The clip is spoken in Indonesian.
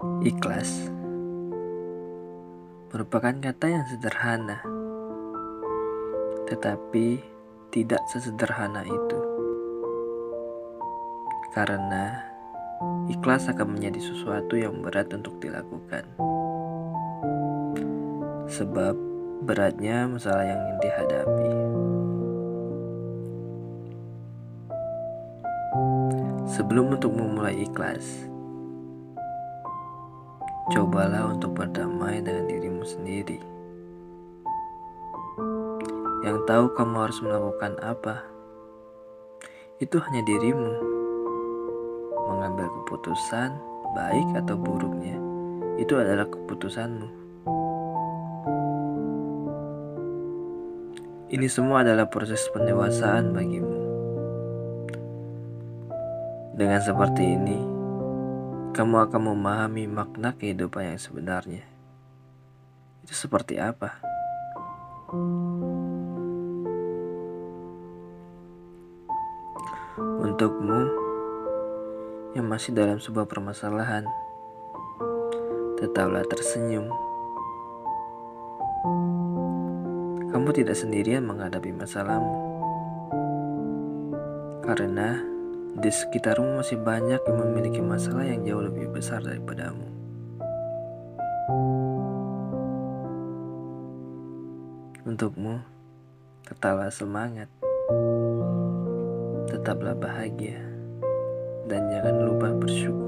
Ikhlas merupakan kata yang sederhana, tetapi tidak sesederhana itu, karena ikhlas akan menjadi sesuatu yang berat untuk dilakukan, sebab beratnya masalah yang dihadapi. Sebelum untuk memulai ikhlas, cobalah untuk berdamai dengan dirimu sendiri. Yang tahu kamu harus melakukan apa, itu hanya dirimu. Mengambil keputusan, baik atau buruknya, itu adalah keputusanmu. Ini semua adalah proses pendewasaan bagimu. Dengan seperti ini, kamu akan memahami makna kehidupan yang sebenarnya. Itu seperti apa? Untukmu yang masih dalam sebuah permasalahan, tetaplah tersenyum. Kamu tidak sendirian menghadapi masalahmu, karena di sekitarmu masih banyak yang memiliki masalah yang jauh lebih besar daripadamu. Untukmu, tetaplah semangat, tetaplah bahagia, dan jangan lupa bersyukur.